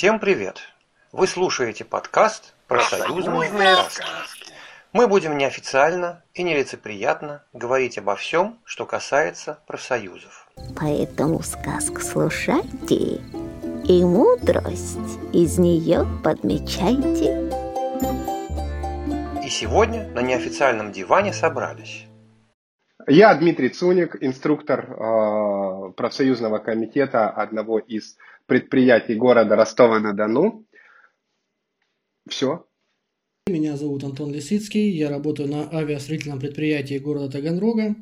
Всем привет! Вы слушаете подкаст «Профсоюзные сказки». Мы будем неофициально и нелицеприятно говорить обо всем, что касается профсоюзов. Поэтому сказку слушайте и мудрость из нее подмечайте. И сегодня на неофициальном диване собрались я Дмитрий Цуник, инструктор э, профсоюзного комитета одного из предприятий города Ростова-на-Дону. Все. Меня зовут Антон Лисицкий, я работаю на авиастроительном предприятии города Таганрога.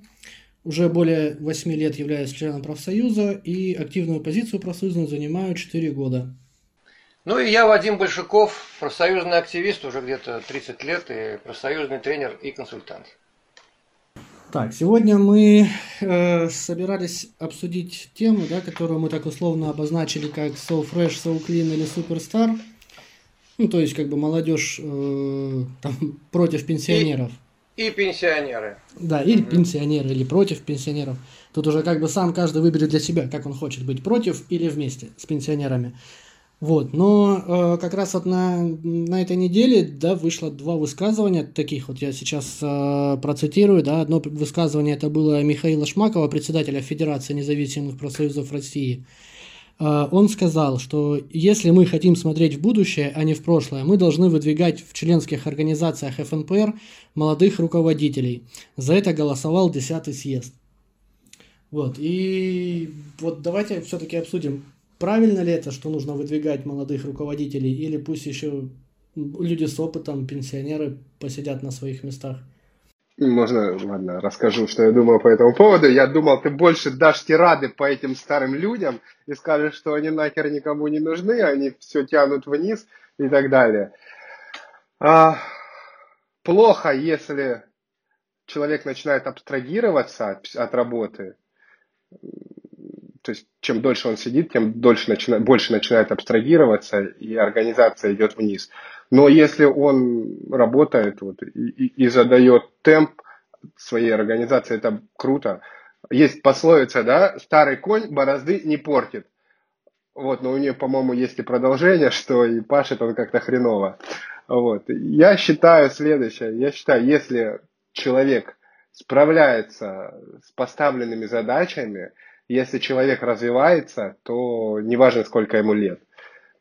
Уже более 8 лет являюсь членом профсоюза и активную позицию профсоюзную занимаю 4 года. Ну и я Вадим Большаков, профсоюзный активист уже где-то 30 лет и профсоюзный тренер и консультант. Так, сегодня мы э, собирались обсудить тему, да, которую мы так условно обозначили как So Fresh, So Clean или Superstar. Ну, то есть, как бы молодежь э, там, против пенсионеров. И, и пенсионеры. Да, или mm пенсионеры, или против пенсионеров. Тут уже как бы сам каждый выберет для себя, как он хочет быть против или вместе с пенсионерами. Вот, но э, как раз вот на, на этой неделе, да, вышло два высказывания таких, вот я сейчас э, процитирую, да, одно высказывание это было Михаила Шмакова, председателя Федерации независимых профсоюзов России. Э, он сказал, что если мы хотим смотреть в будущее, а не в прошлое, мы должны выдвигать в членских организациях ФНПР молодых руководителей. За это голосовал 10 съезд. Вот, и вот давайте все-таки обсудим, Правильно ли это, что нужно выдвигать молодых руководителей, или пусть еще люди с опытом, пенсионеры посидят на своих местах? Можно, ладно, расскажу, что я думаю по этому поводу. Я думал, ты больше дашь тирады по этим старым людям и скажешь, что они нахер никому не нужны, они все тянут вниз и так далее. А, плохо, если человек начинает абстрагироваться от, от работы, то есть чем дольше он сидит, тем дольше начина, больше начинает абстрагироваться, и организация идет вниз. Но если он работает вот, и, и, и задает темп своей организации, это круто. Есть пословица, да, старый конь борозды не портит. Вот, но у нее, по-моему, есть и продолжение, что и пашет он как-то хреново. Вот. Я считаю следующее. Я считаю, если человек справляется с поставленными задачами, если человек развивается, то неважно, сколько ему лет.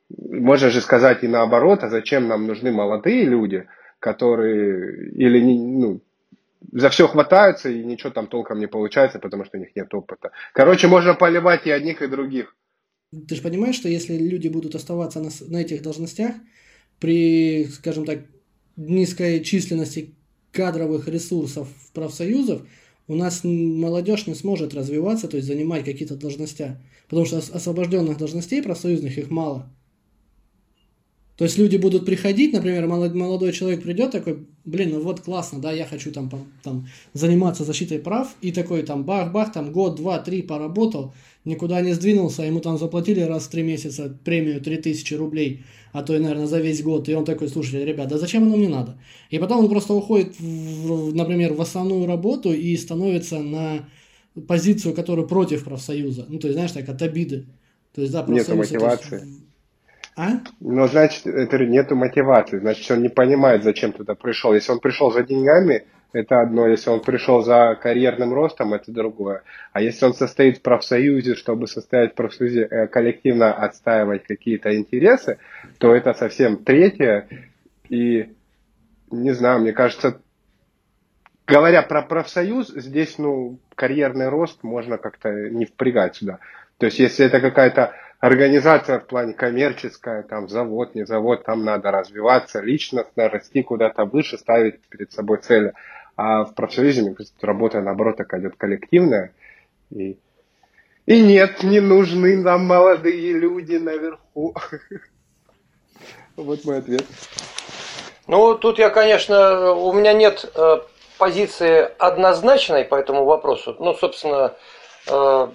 Можно же сказать и наоборот, а зачем нам нужны молодые люди, которые или ну, за все хватаются и ничего там толком не получается, потому что у них нет опыта. Короче, можно поливать и одних, и других. Ты же понимаешь, что если люди будут оставаться на, на этих должностях при, скажем так, низкой численности кадровых ресурсов профсоюзов, у нас молодежь не сможет развиваться, то есть занимать какие-то должности. Потому что освобожденных должностей профсоюзных их мало. То есть люди будут приходить, например, молодой человек придет такой, блин, ну вот классно, да, я хочу там, там заниматься защитой прав, и такой там бах-бах, там год, два, три поработал, никуда не сдвинулся, ему там заплатили раз в три месяца премию 3000 рублей, а то и, наверное, за весь год, и он такой, слушай, ребят, да зачем оно мне надо? И потом он просто уходит, в, например, в основную работу и становится на позицию, которая против профсоюза, ну, то есть, знаешь, так, от обиды. То есть, да, профсоюз... Нет мотивации. Это а? Ну, значит, это нету мотивации. Значит, он не понимает, зачем туда пришел. Если он пришел за деньгами, это одно. Если он пришел за карьерным ростом, это другое. А если он состоит в профсоюзе, чтобы состоять в профсоюзе, э, коллективно отстаивать какие-то интересы, то это совсем третье. И не знаю, мне кажется, говоря про профсоюз, здесь, ну, карьерный рост можно как-то не впрягать сюда. То есть, если это какая-то организация в плане коммерческая, там завод, не завод, там надо развиваться личностно, расти куда-то выше, ставить перед собой цели. А в профсоюзе, мне кажется, работа, наоборот, так идет коллективная. И, и нет, не нужны нам молодые люди наверху. Вот мой ответ. Ну, тут я, конечно, у меня нет э, позиции однозначной по этому вопросу. Ну, собственно, э,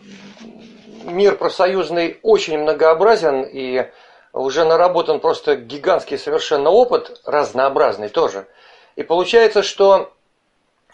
мир профсоюзный очень многообразен и уже наработан просто гигантский совершенно опыт, разнообразный тоже. И получается, что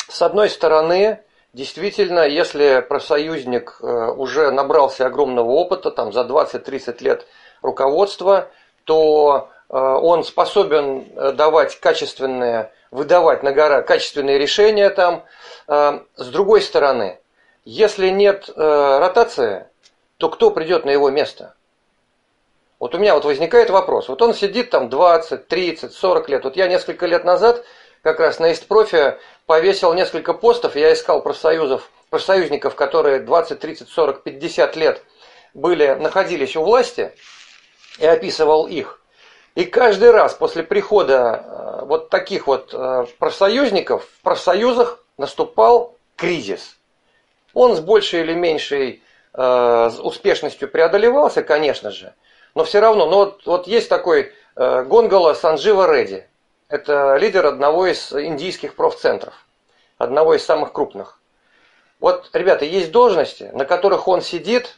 с одной стороны, действительно, если профсоюзник э, уже набрался огромного опыта, там за 20-30 лет руководства, то он способен давать качественные, выдавать на гора качественные решения там. С другой стороны, если нет ротации, то кто придет на его место? Вот у меня вот возникает вопрос. Вот он сидит там 20, 30, 40 лет. Вот я несколько лет назад как раз на Истпрофе повесил несколько постов. Я искал профсоюзов, профсоюзников, которые 20, 30, 40, 50 лет были, находились у власти и описывал их. И каждый раз после прихода э, вот таких вот э, профсоюзников в профсоюзах наступал кризис. Он с большей или меньшей э, успешностью преодолевался, конечно же, но все равно, но вот, вот есть такой Гонгола Санджива Реди. Это лидер одного из индийских профцентров, одного из самых крупных. Вот, ребята, есть должности, на которых он сидит,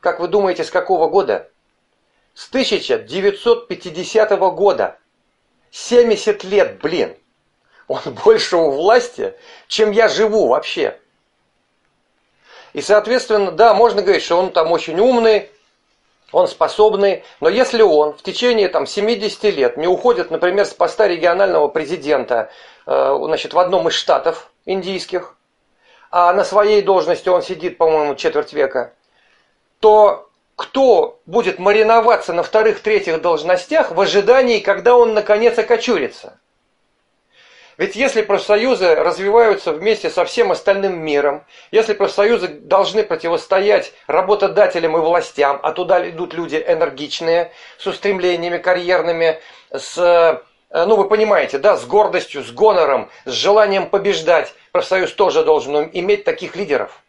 как вы думаете, с какого года? С 1950 года. 70 лет, блин. Он больше у власти, чем я живу вообще. И, соответственно, да, можно говорить, что он там очень умный, он способный, но если он в течение там, 70 лет не уходит, например, с поста регионального президента э, значит, в одном из штатов индийских, а на своей должности он сидит, по-моему, четверть века, то кто будет мариноваться на вторых-третьих должностях в ожидании, когда он наконец окочурится? Ведь если профсоюзы развиваются вместе со всем остальным миром, если профсоюзы должны противостоять работодателям и властям, а туда идут люди энергичные, с устремлениями карьерными, с, э, ну вы понимаете, да, с гордостью, с гонором, с желанием побеждать, профсоюз тоже должен иметь таких лидеров.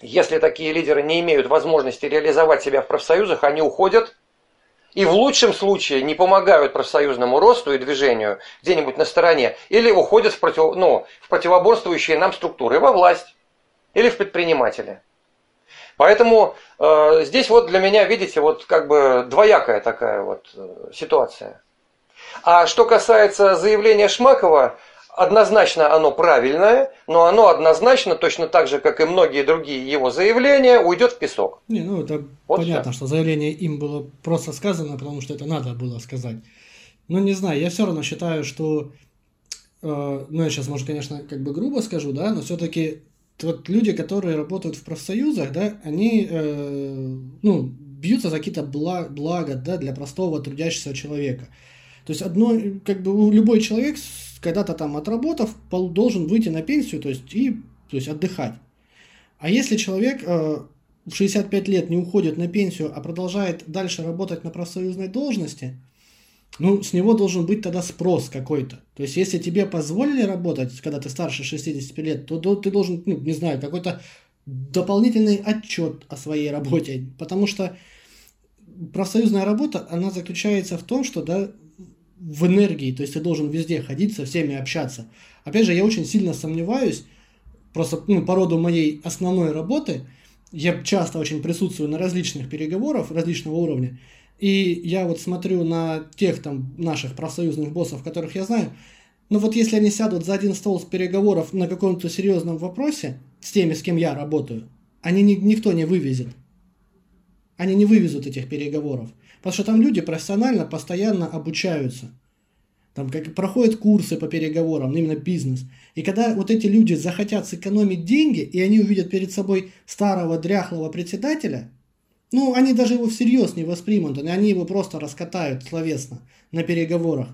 Если такие лидеры не имеют возможности реализовать себя в профсоюзах, они уходят и в лучшем случае не помогают профсоюзному росту и движению где-нибудь на стороне, или уходят в, против, ну, в противоборствующие нам структуры, во власть или в предприниматели. Поэтому э, здесь вот для меня, видите, вот как бы двоякая такая вот э, ситуация. А что касается заявления Шмакова, однозначно оно правильное, но оно однозначно, точно так же, как и многие другие его заявления, уйдет в песок. Не, ну это вот понятно, все. что заявление им было просто сказано, потому что это надо было сказать. Но не знаю, я все равно считаю, что, э, ну я сейчас, может, конечно, как бы грубо скажу, да, но все-таки вот люди, которые работают в профсоюзах, да, они, э, ну, бьются за какие-то благ, блага, да, для простого трудящегося человека. То есть одно, как бы любой человек когда-то там отработав, должен выйти на пенсию, то есть и то есть отдыхать. А если человек э, в 65 лет не уходит на пенсию, а продолжает дальше работать на профсоюзной должности, ну, с него должен быть тогда спрос какой-то. То есть, если тебе позволили работать, когда ты старше 65 лет, то, то ты должен, ну, не знаю, какой-то дополнительный отчет о своей работе. Потому что профсоюзная работа, она заключается в том, что да, в энергии, то есть ты должен везде ходить, со всеми общаться. Опять же, я очень сильно сомневаюсь, просто ну, по роду моей основной работы, я часто очень присутствую на различных переговорах различного уровня, и я вот смотрю на тех там наших профсоюзных боссов, которых я знаю, ну вот если они сядут за один стол с переговоров на каком-то серьезном вопросе, с теми, с кем я работаю, они ни, никто не вывезет. Они не вывезут этих переговоров. Потому что там люди профессионально постоянно обучаются. Там как проходят курсы по переговорам, именно бизнес. И когда вот эти люди захотят сэкономить деньги, и они увидят перед собой старого дряхлого председателя, ну, они даже его всерьез не воспримут, они его просто раскатают словесно на переговорах.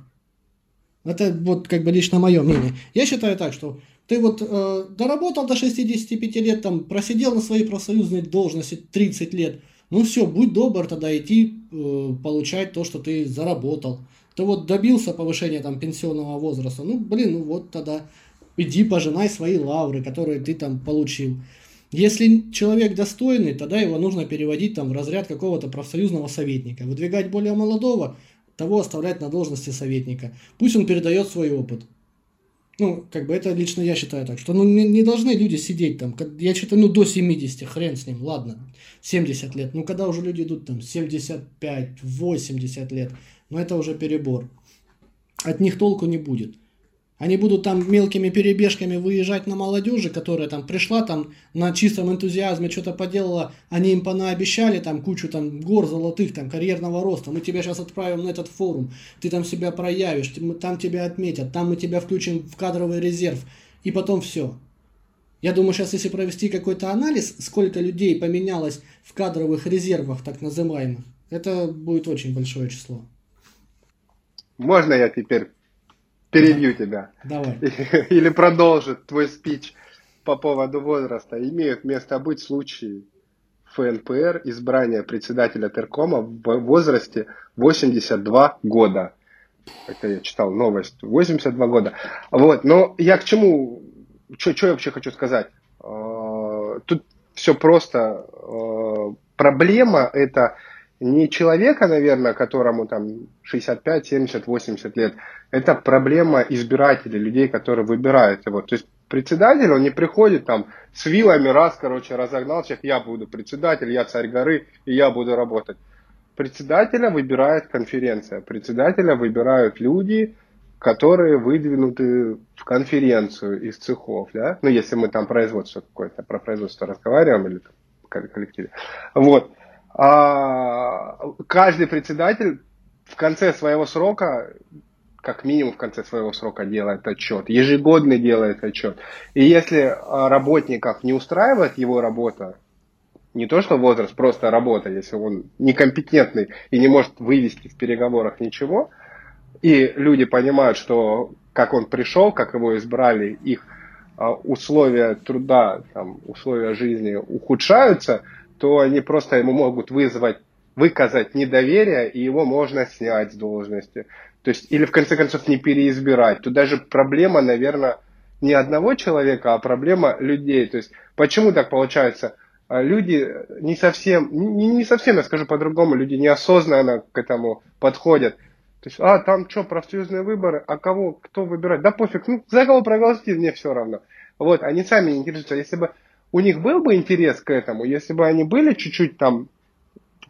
Это вот как бы лично мое мнение. Я считаю так, что ты вот э, доработал до 65 лет, там просидел на своей профсоюзной должности 30 лет – ну все, будь добр тогда идти э, получать то, что ты заработал. Ты вот добился повышения там пенсионного возраста, ну блин, ну вот тогда иди пожинай свои лавры, которые ты там получил. Если человек достойный, тогда его нужно переводить там в разряд какого-то профсоюзного советника. Выдвигать более молодого, того оставлять на должности советника. Пусть он передает свой опыт. Ну, как бы это лично я считаю так, что ну, не, не должны люди сидеть там, я считаю, ну, до 70, хрен с ним, ладно, 70 лет. Ну, когда уже люди идут там 75, 80 лет, ну, это уже перебор. От них толку не будет. Они будут там мелкими перебежками выезжать на молодежи, которая там пришла там на чистом энтузиазме, что-то поделала, они им понаобещали там кучу там гор золотых, там карьерного роста. Мы тебя сейчас отправим на этот форум, ты там себя проявишь, там тебя отметят, там мы тебя включим в кадровый резерв. И потом все. Я думаю, сейчас если провести какой-то анализ, сколько людей поменялось в кадровых резервах, так называемых, это будет очень большое число. Можно я теперь перебью тебя. Давай. Или продолжит твой спич по поводу возраста. Имеют место быть случаи ФНПР избрания председателя Теркома в возрасте 82 года. Это я читал новость. 82 года. Вот. Но я к чему, что я вообще хочу сказать? А, тут все просто. А, проблема это не человека, наверное, которому там 65, 70, 80 лет, это проблема избирателей, людей, которые выбирают его. То есть председатель, он не приходит там с вилами, раз, короче, разогнал всех, я буду председатель, я царь горы, и я буду работать. Председателя выбирает конференция, председателя выбирают люди, которые выдвинуты в конференцию из цехов, да, ну, если мы там производство какое-то, про производство разговариваем или там коллективе. Вот каждый председатель в конце своего срока, как минимум в конце своего срока делает отчет, ежегодно делает отчет. И если работников не устраивает его работа, не то что возраст, просто работа, если он некомпетентный и не может вывести в переговорах ничего, и люди понимают, что как он пришел, как его избрали, их а, условия труда, там, условия жизни ухудшаются – то они просто ему могут вызвать, выказать недоверие, и его можно снять с должности. То есть, или в конце концов не переизбирать. Тут даже проблема, наверное, не одного человека, а проблема людей. То есть, почему так получается? А люди не совсем, не, не совсем, я скажу по-другому, люди неосознанно к этому подходят. То есть, а, там что, профсоюзные выборы, а кого, кто выбирать? Да пофиг, ну, за кого проголосить, мне все равно. Вот, они сами не интересуются. Если бы у них был бы интерес к этому, если бы они были чуть-чуть там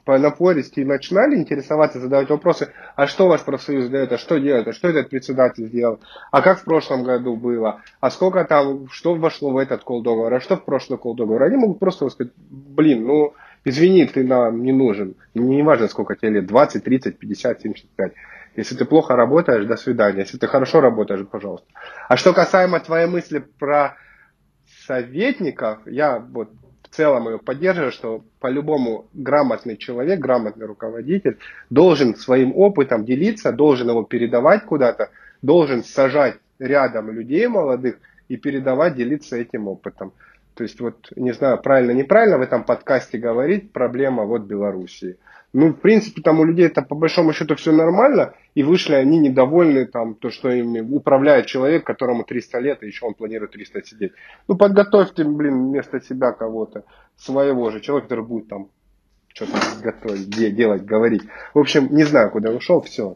по напористи и начинали интересоваться, задавать вопросы, а что ваш профсоюз делает, а что делает, а что этот председатель сделал, а как в прошлом году было, а сколько там, что вошло в этот кол договор, а что в прошлый кол договор. Они могут просто сказать, блин, ну, извини, ты нам не нужен. Не важно, сколько тебе лет, 20, 30, 50, 75. Если ты плохо работаешь, до свидания. Если ты хорошо работаешь, пожалуйста. А что касаемо твоей мысли про советников, я вот в целом ее поддерживаю, что по-любому грамотный человек, грамотный руководитель должен своим опытом делиться, должен его передавать куда-то, должен сажать рядом людей молодых и передавать, делиться этим опытом. То есть вот, не знаю, правильно, неправильно в этом подкасте говорить, проблема вот Белоруссии. Ну, в принципе, там у людей это по большому счету все нормально, и вышли они недовольны, там, то, что им управляет человек, которому 300 лет, и еще он планирует 300 сидеть. Ну, подготовьте, блин, вместо себя кого-то, своего же, человека, который будет там что-то готовить, делать, говорить. В общем, не знаю, куда ушел, все.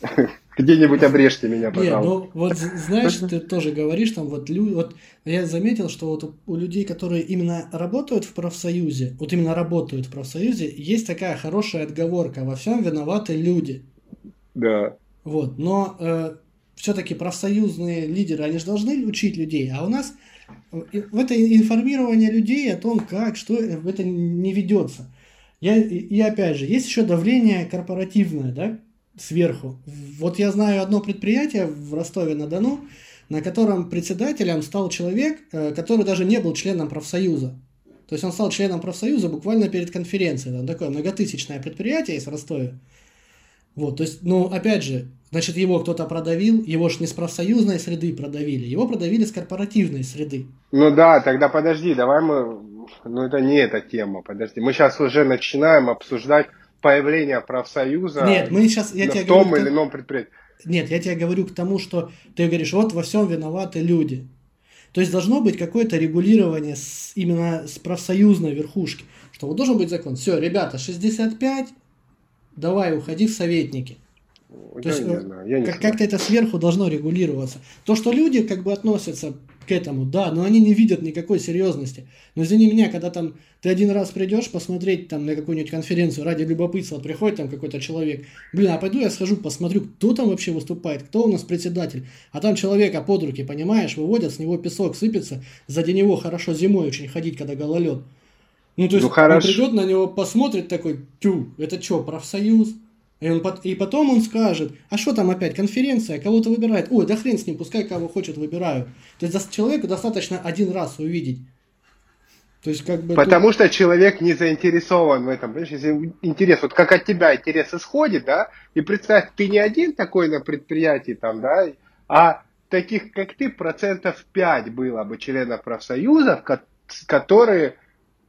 Где-нибудь обрежьте меня, пожалуйста. Не, ну вот знаешь, ты тоже говоришь, там вот люди, вот я заметил, что вот у людей, которые именно работают в профсоюзе, вот именно работают в профсоюзе, есть такая хорошая отговорка, во всем виноваты люди. Да. Вот, но э, все-таки профсоюзные лидеры, они же должны учить людей, а у нас э, в это информирование людей о том, как, что, э, это не ведется. Я, и опять же, есть еще давление корпоративное, да, сверху. Вот я знаю одно предприятие в Ростове-на-Дону, на котором председателем стал человек, э, который даже не был членом профсоюза. То есть он стал членом профсоюза буквально перед конференцией. Там такое многотысячное предприятие в Ростове. Вот, то есть, ну, опять же, значит, его кто-то продавил, его ж не с профсоюзной среды продавили, его продавили с корпоративной среды. Ну да, тогда подожди, давай мы, ну это не эта тема, подожди. Мы сейчас уже начинаем обсуждать появления профсоюза Нет, мы сейчас, я в тебе том говорю, или ином предприятии. Нет, я тебе говорю к тому, что ты говоришь, вот во всем виноваты люди. То есть должно быть какое-то регулирование с, именно с профсоюзной верхушки. Что вот должен быть закон. Все, ребята, 65, давай уходи в советники. То я есть не знаю, я не как, как-то это сверху должно регулироваться. То, что люди как бы относятся к этому, да, но они не видят никакой серьезности. Но извини меня, когда там ты один раз придешь посмотреть там на какую-нибудь конференцию ради любопытства, приходит там какой-то человек, блин, а пойду я схожу, посмотрю, кто там вообще выступает, кто у нас председатель, а там человека под руки, понимаешь, выводят, с него песок сыпется, сзади него хорошо зимой очень ходить, когда гололед. Ну, то есть, Ну, хорошо. он придет на него, посмотрит такой, тю, это что, профсоюз? И, он, и потом он скажет, а что там опять, конференция, кого-то выбирает. Ой, да хрен с ним, пускай кого хочет выбирают. То есть человеку достаточно один раз увидеть. То есть как бы... тут- Потому что человек не заинтересован в этом. Понимаешь, если интерес, вот как от тебя интерес исходит, да, и представь, ты не один такой на предприятии там, да, а таких, как ты, процентов 5 было бы членов профсоюзов, ко- которые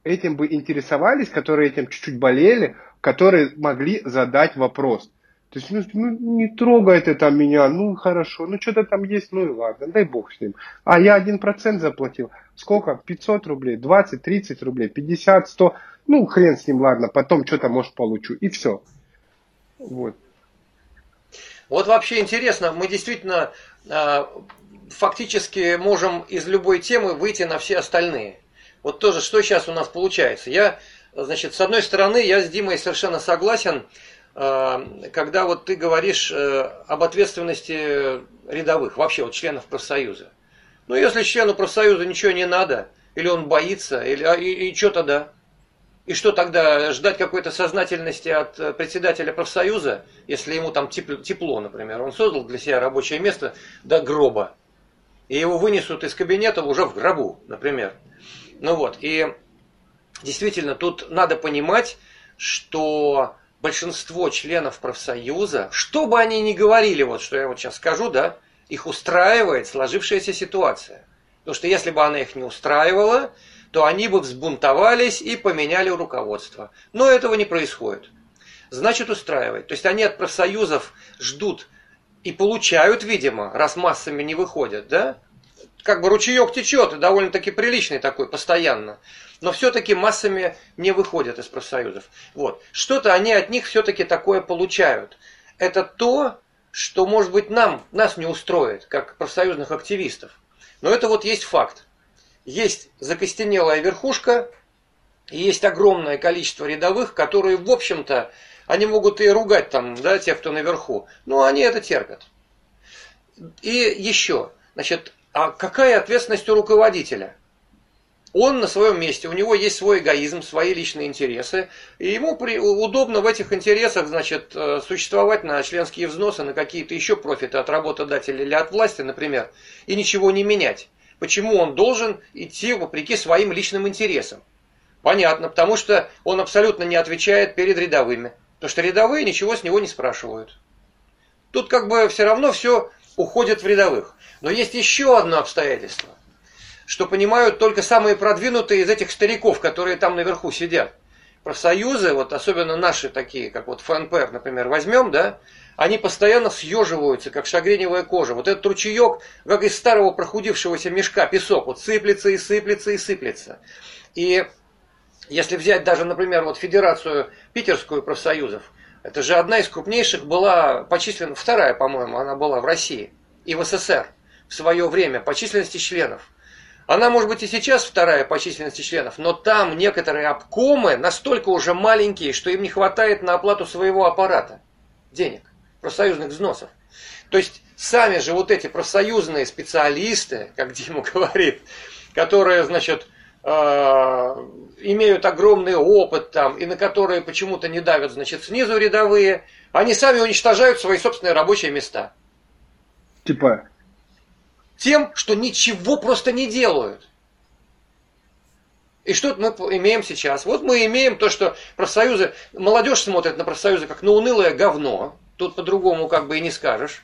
этим бы интересовались, которые этим чуть-чуть болели, которые могли задать вопрос. То есть, ну, ну, не трогай ты там меня, ну хорошо, ну что-то там есть, ну и ладно, дай бог с ним. А я один процент заплатил. Сколько? 500 рублей, 20, 30 рублей, 50, 100. Ну хрен с ним, ладно, потом что-то может получу. И все. Вот. Вот вообще интересно, мы действительно э, фактически можем из любой темы выйти на все остальные. Вот тоже, что сейчас у нас получается. Я, значит, с одной стороны, я с Димой совершенно согласен, э, когда вот ты говоришь э, об ответственности рядовых, вообще вот членов профсоюза. Ну, если члену профсоюза ничего не надо, или он боится, или, а, и, и что тогда? И что тогда, ждать какой-то сознательности от председателя профсоюза, если ему там теп- тепло, например, он создал для себя рабочее место до гроба, и его вынесут из кабинета уже в гробу, например. Ну вот, и действительно тут надо понимать, что большинство членов профсоюза, что бы они ни говорили, вот что я вот сейчас скажу, да, их устраивает сложившаяся ситуация. Потому что если бы она их не устраивала, то они бы взбунтовались и поменяли руководство. Но этого не происходит. Значит, устраивает. То есть они от профсоюзов ждут и получают, видимо, раз массами не выходят, да? Как бы ручеек течет, и довольно-таки приличный такой, постоянно. Но все-таки массами не выходят из профсоюзов. Вот. Что-то они от них все-таки такое получают. Это то, что, может быть, нам, нас не устроит, как профсоюзных активистов. Но это вот есть факт. Есть закостенелая верхушка, и есть огромное количество рядовых, которые, в общем-то, они могут и ругать там, да, тех, кто наверху, но они это терпят. И еще, значит, а какая ответственность у руководителя? Он на своем месте, у него есть свой эгоизм, свои личные интересы, и ему при, удобно в этих интересах, значит, э, существовать на членские взносы, на какие-то еще профиты от работодателя или от власти, например, и ничего не менять. Почему он должен идти вопреки своим личным интересам? Понятно, потому что он абсолютно не отвечает перед рядовыми. Потому что рядовые ничего с него не спрашивают. Тут как бы все равно все уходит в рядовых. Но есть еще одно обстоятельство, что понимают только самые продвинутые из этих стариков, которые там наверху сидят. Профсоюзы, вот особенно наши такие, как вот ФНПР, например, возьмем, да, они постоянно съеживаются, как шагреневая кожа. Вот этот ручеек, как из старого прохудившегося мешка, песок, вот сыплется и сыплется и сыплется. И если взять даже, например, вот Федерацию Питерскую профсоюзов, это же одна из крупнейших была по численности, вторая, по-моему, она была в России и в СССР в свое время по численности членов. Она может быть и сейчас вторая по численности членов, но там некоторые обкомы настолько уже маленькие, что им не хватает на оплату своего аппарата денег, профсоюзных взносов. То есть сами же вот эти профсоюзные специалисты, как Дима говорит, которые, значит, имеют огромный опыт там, и на которые почему-то не давят, значит, снизу рядовые, они сами уничтожают свои собственные рабочие места. Типа, Тем, что ничего просто не делают. И что мы имеем сейчас? Вот мы имеем то, что профсоюзы, молодежь смотрит на профсоюзы как на унылое говно. Тут по-другому как бы и не скажешь.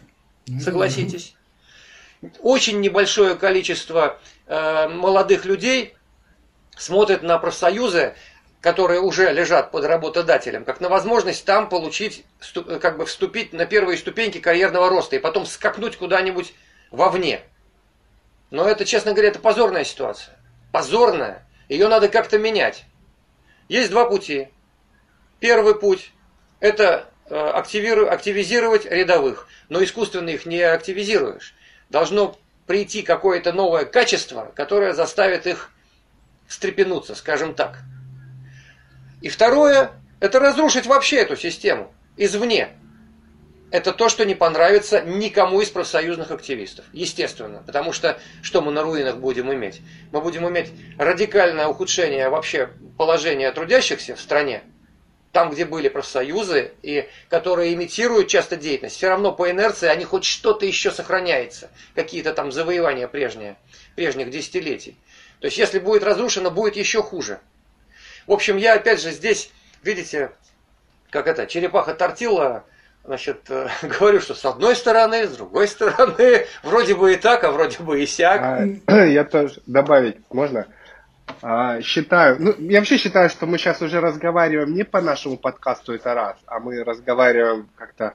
Согласитесь. Очень небольшое количество э, молодых людей смотрят на профсоюзы, которые уже лежат под работодателем, как на возможность там получить, как бы вступить на первые ступеньки карьерного роста и потом скакнуть куда-нибудь вовне. Но это, честно говоря, это позорная ситуация. Позорная. Ее надо как-то менять. Есть два пути. Первый путь – это э, активизировать рядовых, но искусственно их не активизируешь. Должно прийти какое-то новое качество, которое заставит их встрепенуться, скажем так. И второе, это разрушить вообще эту систему извне. Это то, что не понравится никому из профсоюзных активистов. Естественно. Потому что что мы на руинах будем иметь? Мы будем иметь радикальное ухудшение вообще положения трудящихся в стране. Там, где были профсоюзы, и которые имитируют часто деятельность, все равно по инерции они хоть что-то еще сохраняется. Какие-то там завоевания прежние, прежних десятилетий. То есть, если будет разрушено, будет еще хуже. В общем, я опять же здесь, видите, как это, черепаха тортила, значит, э, говорю, что с одной стороны, с другой стороны, вроде бы и так, а вроде бы и сяк. А, я тоже добавить можно? А, считаю, ну, я вообще считаю, что мы сейчас уже разговариваем не по нашему подкасту это раз, а мы разговариваем как-то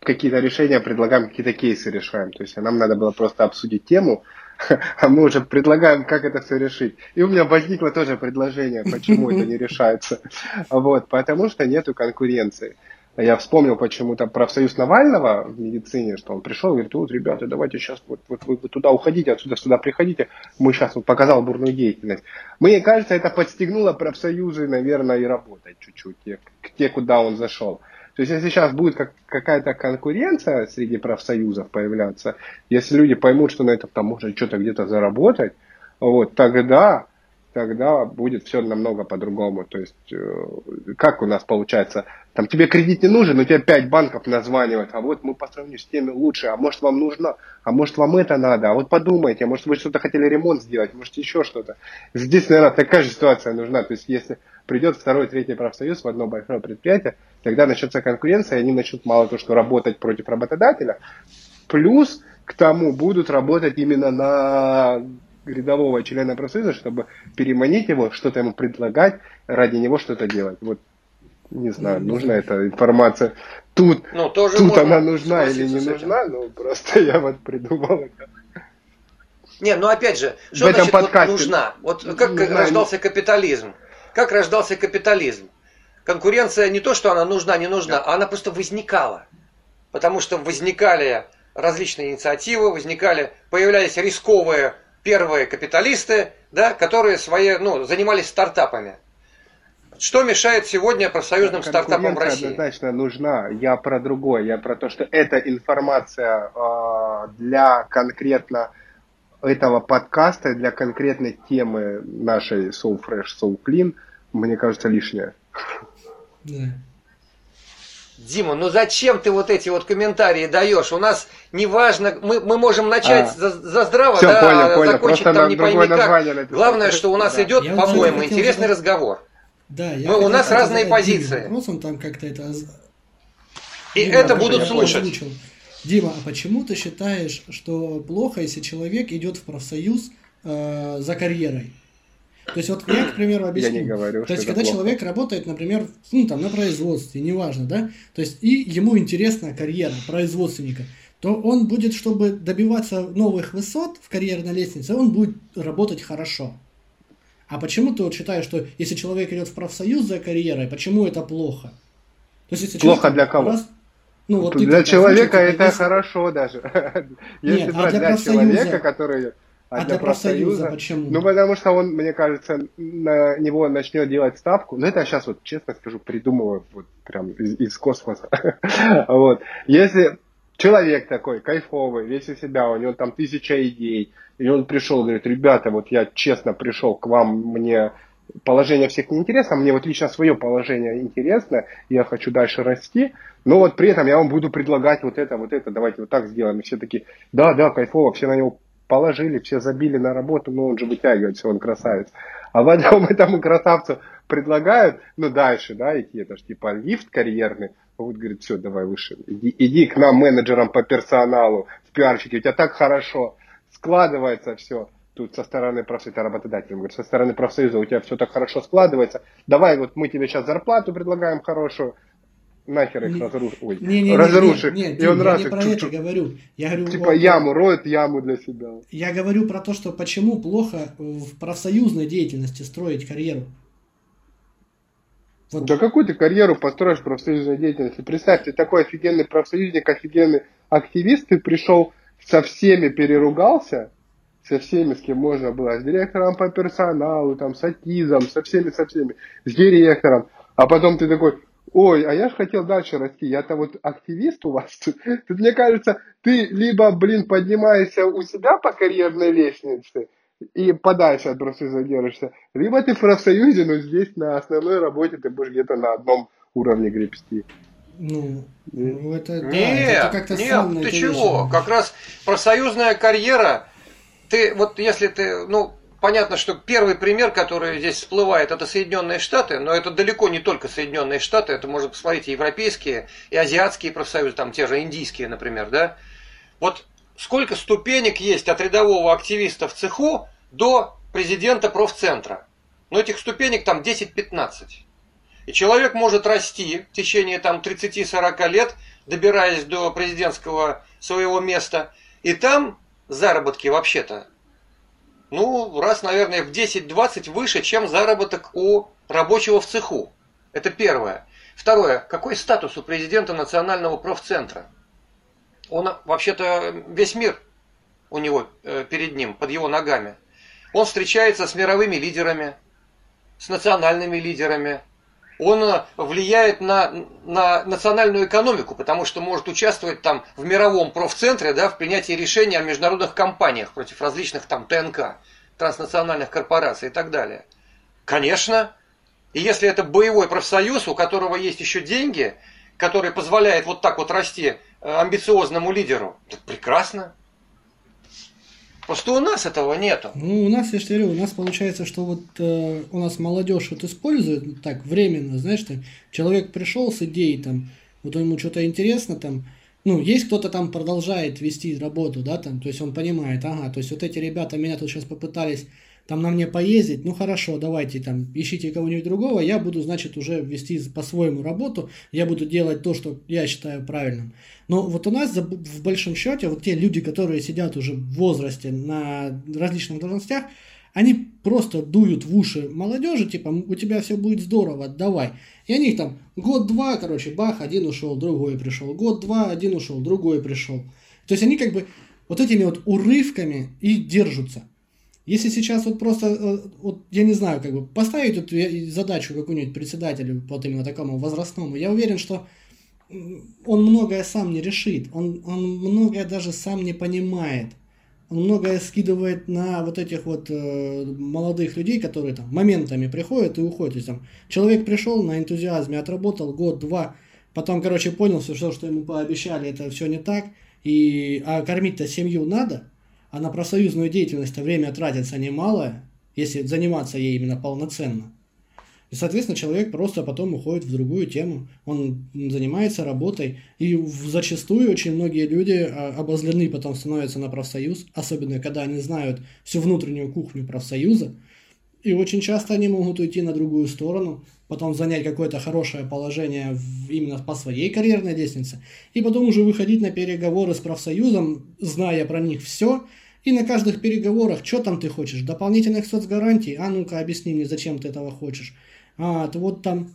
какие-то решения предлагаем, какие-то кейсы решаем. То есть нам надо было просто обсудить тему, а мы уже предлагаем, как это все решить. И у меня возникло тоже предложение, почему это не решается. Вот, потому что нету конкуренции. Я вспомнил почему-то профсоюз Навального в медицине, что он пришел и говорит, вот, ребята, давайте сейчас вот, вот вы туда уходите, отсюда сюда приходите. Мы сейчас вот показал бурную деятельность. Мне кажется, это подстегнуло профсоюзы, наверное, и работать чуть-чуть, те, те, куда он зашел. То есть, если сейчас будет как, какая-то конкуренция среди профсоюзов появляться, если люди поймут, что на этом там можно что-то где-то заработать, вот, тогда, тогда будет все намного по-другому. То есть, э, как у нас получается, там тебе кредит не нужен, но тебе пять банков названивают, а вот мы по сравнению с теми лучше, а может вам нужно, а может вам это надо, а вот подумайте, а может вы что-то хотели ремонт сделать, может еще что-то. Здесь, наверное, такая же ситуация нужна. То есть, если придет второй, третий профсоюз в одно большое предприятие, тогда начнется конкуренция, и они начнут мало то, что работать против работодателя, плюс к тому будут работать именно на рядового члена профсоюза, чтобы переманить его, что-то ему предлагать, ради него что-то делать. Вот не знаю, ну, нужна эта информация. Тут, ну, тоже тут она нужна или не нужна, но просто я вот придумал это. Не, ну опять же, что в значит вот нужна? Вот как нужна, рождался капитализм? Как рождался капитализм? Конкуренция не то, что она нужна, не нужна, а она просто возникала. Потому что возникали различные инициативы, возникали, появлялись рисковые первые капиталисты, да, которые свои, ну, занимались стартапами. Что мешает сегодня профсоюзным стартапам в России? однозначно нужна. Я про другое. Я про то, что эта информация э, для конкретно этого подкаста, для конкретной темы нашей So Fresh, So Clean, мне кажется, лишняя. Да. Дима, ну зачем ты вот эти вот комментарии даешь? У нас неважно, мы, мы можем начать а, за, за здраво, все, да, понял, понял. закончить Просто там не пойми как. Главное, что у нас да. идет, по-моему, интересный задать... разговор. Да, я мы, у нас разные позиции. Вопросом там как-то это... И Дима, это будут слушать. Озвучил. Дима, а почему ты считаешь, что плохо, если человек идет в профсоюз э, за карьерой? То есть вот я, к примеру, объясню. Я не говорю, То есть когда плохо. человек работает, например, ну там на производстве, неважно, да, то есть и ему интересна карьера производственника, то он будет, чтобы добиваться новых высот в карьерной лестнице, он будет работать хорошо. А почему ты вот считаешь, что если человек идет в профсоюз за карьерой, почему это плохо? То есть, если плохо для кого? Раз, ну, вот для человека это если... хорошо даже. Если Нет, брать а для, для человека, который а, а для, для профсоюза, профсоюза почему? Ну, потому что он, мне кажется, на него начнет делать ставку. Ну, это я сейчас вот, честно скажу, придумываю вот прям из, из космоса. вот. Если человек такой, кайфовый, весь из себя, у него там тысяча идей, и он пришел, говорит, ребята, вот я честно пришел к вам, мне положение всех не интересно, мне вот лично свое положение интересно, я хочу дальше расти, но вот при этом я вам буду предлагать вот это, вот это, давайте вот так сделаем. И все такие, да, да, кайфово, все на него положили, все забили на работу, но он же вытягивается, он красавец. А потом этому красавцу предлагают, ну, дальше, да, идти, это же типа лифт карьерный, вот говорит, все, давай выше, иди, иди к нам менеджерам по персоналу, в пиарщике, у тебя так хорошо складывается все. Тут со стороны профсоюза, работодателем говорит, со стороны профсоюза у тебя все так хорошо складывается, давай вот мы тебе сейчас зарплату предлагаем хорошую, нахер их разрушить. Ой, не, не, разруши. Не, не, не, и он я раз не про это говорю. Я говорю. Типа вот, яму роет яму для себя. Я говорю про то, что почему плохо в профсоюзной деятельности строить карьеру. Вот. Да какую ты карьеру построишь в профсоюзной деятельности? Представь, ты такой офигенный профсоюзник, офигенный активист, ты пришел со всеми переругался, со всеми, с кем можно было, с директором по персоналу, там, с АТИЗом, со всеми, со всеми, с директором, а потом ты такой, ой, а я же хотел дальше расти, я-то вот активист у вас. Тут, тут, мне кажется, ты либо, блин, поднимаешься у себя по карьерной лестнице, и подальше от профсоюза держишься, либо ты в профсоюзе, но здесь на основной работе ты будешь где-то на одном уровне гребсти. Ну, ну это, да, нет, это как-то нет, странно. ты это чего? Как раз профсоюзная карьера, ты вот если ты, ну, понятно, что первый пример, который здесь всплывает, это Соединенные Штаты, но это далеко не только Соединенные Штаты, это можно посмотреть и европейские, и азиатские профсоюзы, там те же индийские, например, да? Вот сколько ступенек есть от рядового активиста в цеху до президента профцентра? Ну, этих ступенек там 10-15. И человек может расти в течение там 30-40 лет, добираясь до президентского своего места. И там заработки вообще-то, ну, раз, наверное, в 10-20 выше, чем заработок у рабочего в цеху. Это первое. Второе. Какой статус у президента Национального профцентра? Он, вообще-то, весь мир у него э, перед ним, под его ногами. Он встречается с мировыми лидерами, с национальными лидерами, он э, влияет на, на национальную экономику, потому что может участвовать там в мировом профцентре, да, в принятии решений о международных компаниях против различных там ТНК, транснациональных корпораций и так далее. Конечно, и если это боевой профсоюз, у которого есть еще деньги, который позволяет вот так вот расти э, амбициозному лидеру, прекрасно. Просто у нас этого нету. Ну, у нас, я же говорю, у нас получается, что вот э, у нас молодежь вот использует так временно, знаешь, там, человек пришел с идеей, там, вот ему что-то интересно, там, ну, есть кто-то там продолжает вести работу, да, там, то есть он понимает, ага, то есть вот эти ребята меня тут сейчас попытались там на мне поездить, ну хорошо, давайте там ищите кого-нибудь другого, я буду, значит, уже вести по-своему работу, я буду делать то, что я считаю правильным. Но вот у нас в большом счете вот те люди, которые сидят уже в возрасте на различных должностях, они просто дуют в уши молодежи, типа, у тебя все будет здорово, давай. И они там год-два, короче, бах, один ушел, другой пришел. Год-два, один ушел, другой пришел. То есть они как бы вот этими вот урывками и держатся. Если сейчас вот просто, э, вот я не знаю, как бы поставить вот задачу какую-нибудь председателю, вот именно такому возрастному, я уверен, что он многое сам не решит, он, он многое даже сам не понимает. Он многое скидывает на вот этих вот э, молодых людей, которые там моментами приходят и уходят. То есть там человек пришел на энтузиазме, отработал год-два, потом, короче, понял, что все, что ему пообещали, это все не так, и, а кормить-то семью надо, а на профсоюзную деятельность время тратится немалое, если заниматься ей именно полноценно. И, соответственно, человек просто потом уходит в другую тему. Он занимается работой. И зачастую очень многие люди а, обозлены потом становятся на профсоюз, особенно когда они знают всю внутреннюю кухню профсоюза. И очень часто они могут уйти на другую сторону, потом занять какое-то хорошее положение в, именно по своей карьерной лестнице, и потом уже выходить на переговоры с профсоюзом, зная про них все, и на каждых переговорах, что там ты хочешь, дополнительных соцгарантий, а ну-ка объясни мне, зачем ты этого хочешь. А, ты вот там...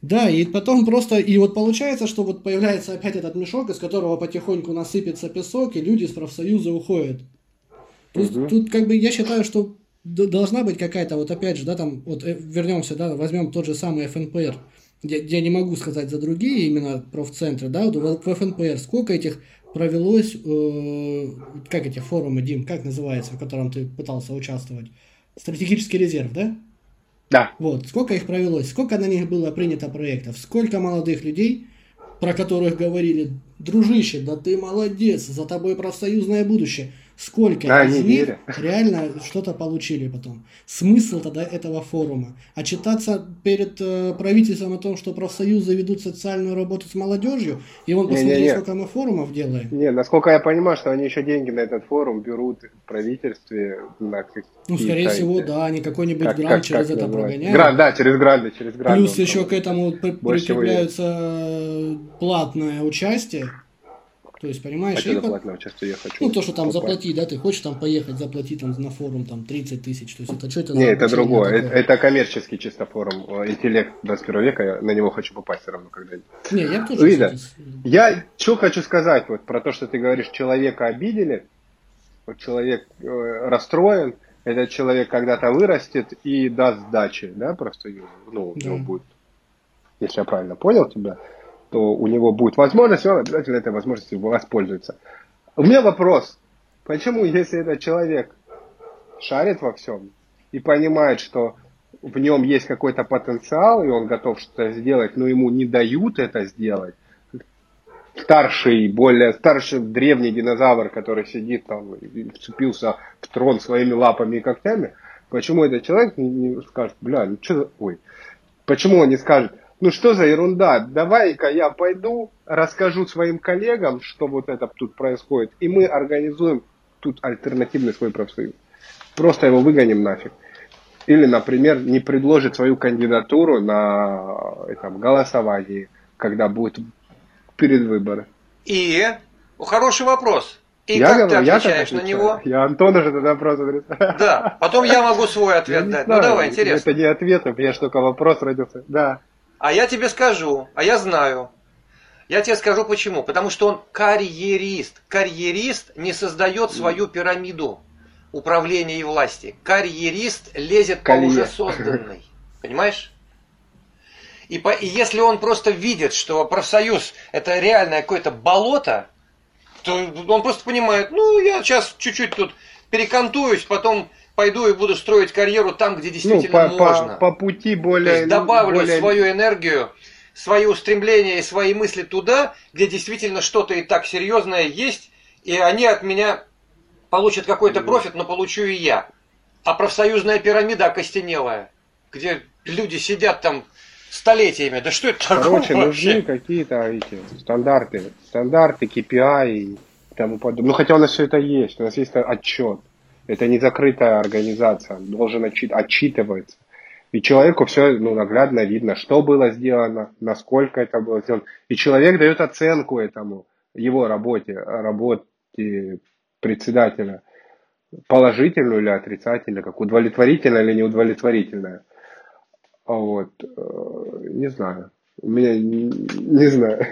Да, и потом просто, и вот получается, что вот появляется опять этот мешок, из которого потихоньку насыпется песок, и люди из профсоюза уходят. Тут, угу. тут как бы я считаю, что должна быть какая-то, вот опять же, да, там, вот э, вернемся, да, возьмем тот же самый ФНПР. Я, я не могу сказать за другие именно профцентры, да, вот в ФНПР сколько этих провелось, э, как эти форумы, Дим, как называется, в котором ты пытался участвовать? Стратегический резерв, да? Да. Вот, сколько их провелось, сколько на них было принято проектов, сколько молодых людей, про которых говорили, дружище, да ты молодец, за тобой профсоюзное будущее. Сколько да, из них верю. реально что-то получили потом? Смысл тогда этого форума? А читаться перед э, правительством о том, что профсоюзы ведут социальную работу с молодежью, и вон посмотри, не, не, не. сколько мы форумов делаем. Не, насколько я понимаю, что они еще деньги на этот форум берут в правительстве. На ну, скорее всего, да, они какой-нибудь как, грант как, через как это называется? прогоняют. Грант, да, через гранты, через гранты. Плюс еще к этому при- прикрепляется платное участие. То есть, понимаешь, А и за по- платная часть я хочу? ну, то, что там попасть? заплати, да, ты хочешь там поехать, заплати там на форум там 30 тысяч, то есть это что это Не, это другое. такое? Это, это коммерческий чисто форум. э, Интеллект 21 века. Я на него хочу попасть все равно когда-нибудь. Не, я тоже, с- Я что хочу сказать вот про то, что ты говоришь, человека обидели, вот человек э, расстроен, этот человек когда-то вырастет и даст сдачи, да, просто ну, у него Да. будет, если я правильно понял тебя, то у него будет возможность, он обязательно этой возможностью воспользуется. У меня вопрос, почему, если этот человек шарит во всем и понимает, что в нем есть какой-то потенциал, и он готов что-то сделать, но ему не дают это сделать, старший, более старший древний динозавр, который сидит там и вцепился в трон своими лапами и когтями, почему этот человек не, не скажет, бля, ну что. Ой. Почему он не скажет, ну что за ерунда, давай-ка я пойду, расскажу своим коллегам, что вот это тут происходит, и мы организуем тут альтернативный свой профсоюз. Просто его выгоним нафиг. Или, например, не предложит свою кандидатуру на этом, голосовании, когда будет перед выборы. И хороший вопрос. И я как говорю, ты я отвечаешь так на него? Я Антону же тогда вопрос адресую. Да. Потом я могу свой Я ответ не дать. знаю, Ну давай, интересно. Это не ответ, у меня ж только вопрос родился. Да. А я тебе скажу, а я знаю. Я тебе скажу почему. Потому что он карьерист. Карьерист не создает свою пирамиду управления и власти. Карьерист лезет по Колье. уже созданной. Понимаешь? И, по- и если он просто видит, что профсоюз это реальное какое-то болото, то он просто понимает, ну я сейчас чуть-чуть тут перекантуюсь, потом пойду и буду строить карьеру там, где Ну, действительно по, можно. по, по пути То более... есть добавлю более- свою энергию, свои устремления и свои мысли туда, где действительно что-то и так серьезное есть, и они от меня получат какой-то профит, но получу и я. А профсоюзная пирамида окостенелая, где люди сидят там столетиями. Да что это такое Короче, нужны какие-то эти стандарты, стандарты, KPI и тому подобное. Ну, хотя у нас все это есть, у нас есть отчет. Это не закрытая организация, он должен отчит, отчитываться. И человеку все ну, наглядно видно, что было сделано, насколько это было сделано. И человек дает оценку этому, его работе, работе председателя. Положительную или отрицательную, как удовлетворительная или неудовлетворительная. Вот, э, не знаю. У меня не, не знаю.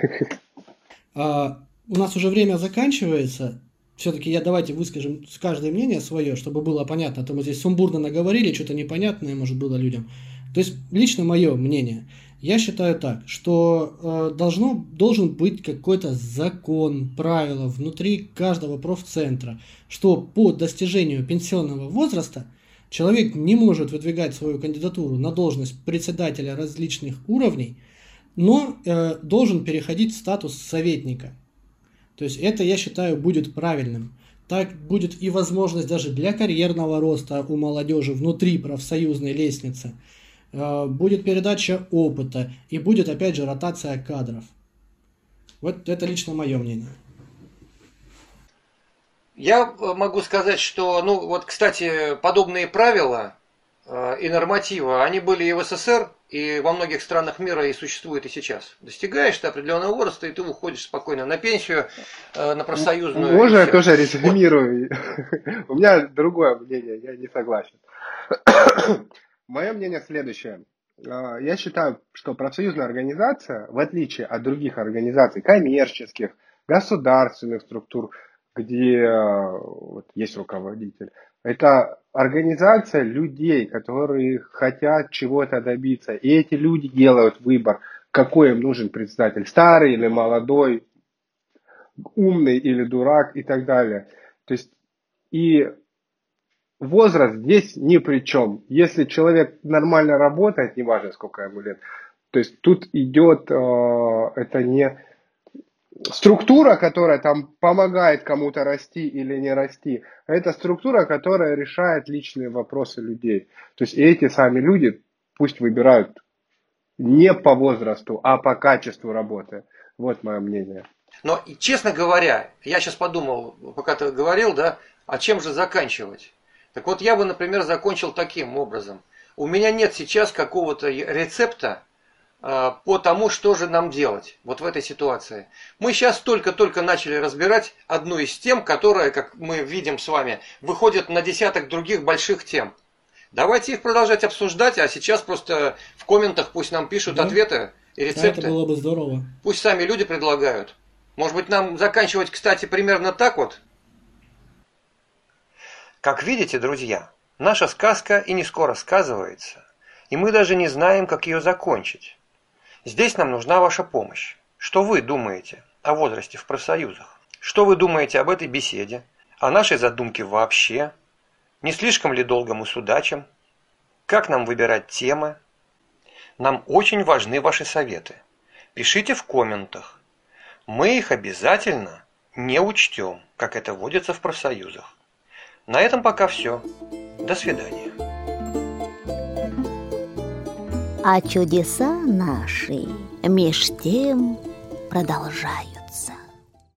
А, у нас уже время заканчивается. Все-таки я давайте выскажем каждое мнение свое, чтобы было понятно. А то мы здесь сумбурно наговорили, что-то непонятное, может, было людям. То есть, лично мое мнение. Я считаю так, что э, должно, должен быть какой-то закон, правила внутри каждого профцентра, что по достижению пенсионного возраста человек не может выдвигать свою кандидатуру на должность председателя различных уровней, но э, должен переходить в статус советника. То есть это, я считаю, будет правильным. Так будет и возможность даже для карьерного роста у молодежи внутри профсоюзной лестницы. Э, будет передача опыта и будет, опять же, ротация кадров. Вот это лично мое мнение. Я э, могу сказать, что, ну вот, кстати, подобные правила э, и нормативы, они были и в СССР, и во многих странах мира и существуют и сейчас. Достигаешь ты определенного возраста, и ты уходишь спокойно на пенсию, э, на профсоюзную. Можно я тоже резюмирую? У меня другое мнение, я не согласен. Мое мнение следующее. А, Я считаю, что профсоюзная организация, в отличие от других организаций, коммерческих, государственных структур, где э, вот, есть руководитель, это организация людей, которые хотят чего-то добиться. И эти люди делают выбор, какой им нужен председатель, старый или молодой, умный или дурак и так далее. То есть и возраст здесь ни при чем. Если человек нормально работает, неважно сколько ему лет, то есть тут идет э, это не структура, которая там помогает кому-то расти или не расти, это структура, которая решает личные вопросы людей. То есть эти сами люди пусть выбирают не по возрасту, а по качеству работы. Вот мое мнение. Но, честно говоря, я сейчас подумал, пока ты говорил, да, а чем же заканчивать? Так вот, я бы, например, закончил таким образом. У меня нет сейчас какого-то рецепта по тому, что же нам делать вот в этой ситуации. Мы сейчас только-только начали разбирать одну из тем, которая, как мы видим с вами, выходит на десяток других больших тем. Давайте их продолжать обсуждать, а сейчас просто в комментах пусть нам пишут да. ответы и рецепты. Да, это было бы здорово. Пусть сами люди предлагают. Может быть, нам заканчивать, кстати, примерно так вот? Как видите, друзья, наша сказка и не скоро сказывается, и мы даже не знаем, как ее закончить. Здесь нам нужна ваша помощь. Что вы думаете о возрасте в профсоюзах? Что вы думаете об этой беседе? О нашей задумке вообще? Не слишком ли долго мы судачим? Как нам выбирать темы? Нам очень важны ваши советы. Пишите в комментах. Мы их обязательно не учтем, как это водится в профсоюзах. На этом пока все. До свидания. А чудеса наши меж тем продолжаются.